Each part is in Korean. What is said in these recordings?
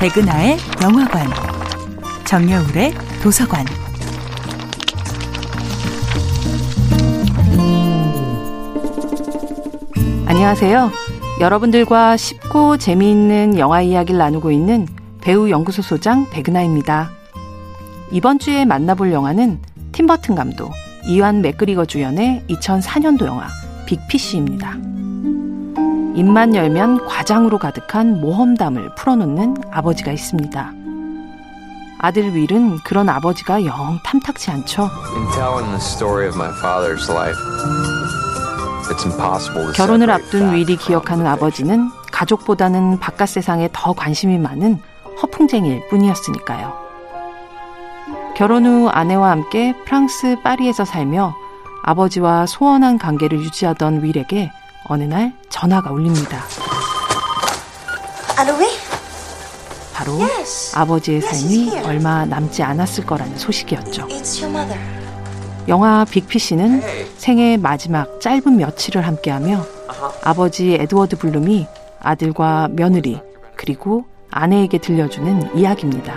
백은하의 영화관, 정여울의 도서관. 안녕하세요. 여러분들과 쉽고 재미있는 영화 이야기를 나누고 있는 배우 연구소 소장 백은하입니다. 이번 주에 만나볼 영화는 팀버튼 감독, 이완 맥그리거 주연의 2004년도 영화 빅피쉬입니다. 입만 열면 과장으로 가득한 모험담을 풀어놓는 아버지가 있습니다. 아들 윌은 그런 아버지가 영 탐탁치 않죠. 결혼을 앞둔 윌이 기억하는 아버지는 가족보다는 바깥 세상에 더 관심이 많은 허풍쟁이일 뿐이었으니까요. 결혼 후 아내와 함께 프랑스 파리에서 살며 아버지와 소원한 관계를 유지하던 윌에게 어느 날 전화가 울립니다. 바로 아버지의 삶이 얼마 남지 않았을 거라는 소식이었죠. 영화 빅피쉬는 생애 마지막 짧은 며칠을 함께하며 아버지 에드워드 블룸이 아들과 며느리 그리고 아내에게 들려주는 이야기입니다.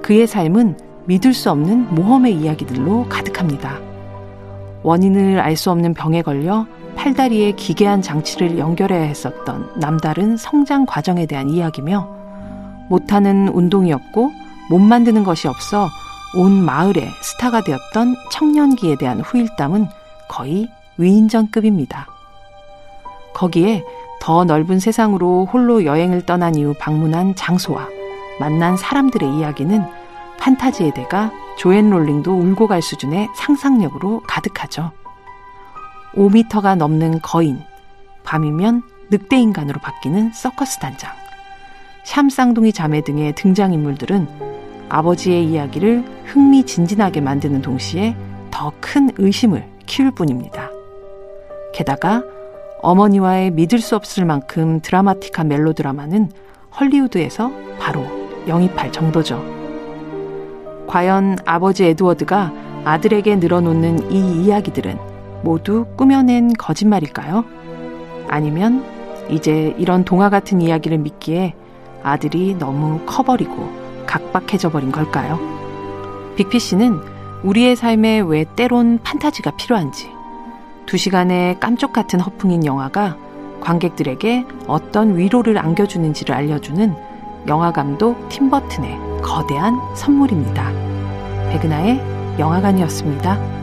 그의 삶은 믿을 수 없는 모험의 이야기들로 가득합니다. 원인을 알 수 없는 병에 걸려 팔다리에 기괴한 장치를 연결해야 했었던 남다른 성장 과정에 대한 이야기며 못하는 운동이었고 못 만드는 것이 없어 온 마을의 스타가 되었던 청년기에 대한 후일담은 거의 위인전급입니다. 거기에 더 넓은 세상으로 홀로 여행을 떠난 이후 방문한 장소와 만난 사람들의 이야기는 판타지의 대가 조앤 롤링도 울고 갈 수준의 상상력으로 가득하죠. 5미터가 넘는 거인, 밤이면 늑대 인간으로 바뀌는 서커스 단장, 샴쌍둥이 자매 등의 등장인물들은 아버지의 이야기를 흥미진진하게 만드는 동시에 더 큰 의심을 키울 뿐입니다. 게다가 어머니와의 믿을 수 없을 만큼 드라마틱한 멜로드라마는 헐리우드에서 바로 영입할 정도죠. 과연 아버지 에드워드가 아들에게 늘어놓는 이 이야기들은 모두 꾸며낸 거짓말일까요? 아니면 이제 이런 동화 같은 이야기를 믿기에 아들이 너무 커버리고 각박해져 버린 걸까요? 빅피 씨는 우리의 삶에 왜 때론 판타지가 필요한지, 두 시간의 깜쪽 같은 허풍인 영화가 관객들에게 어떤 위로를 안겨주는지를 알려주는 영화 감독 팀버튼의 거대한 선물입니다. 백은하의 영화관이었습니다.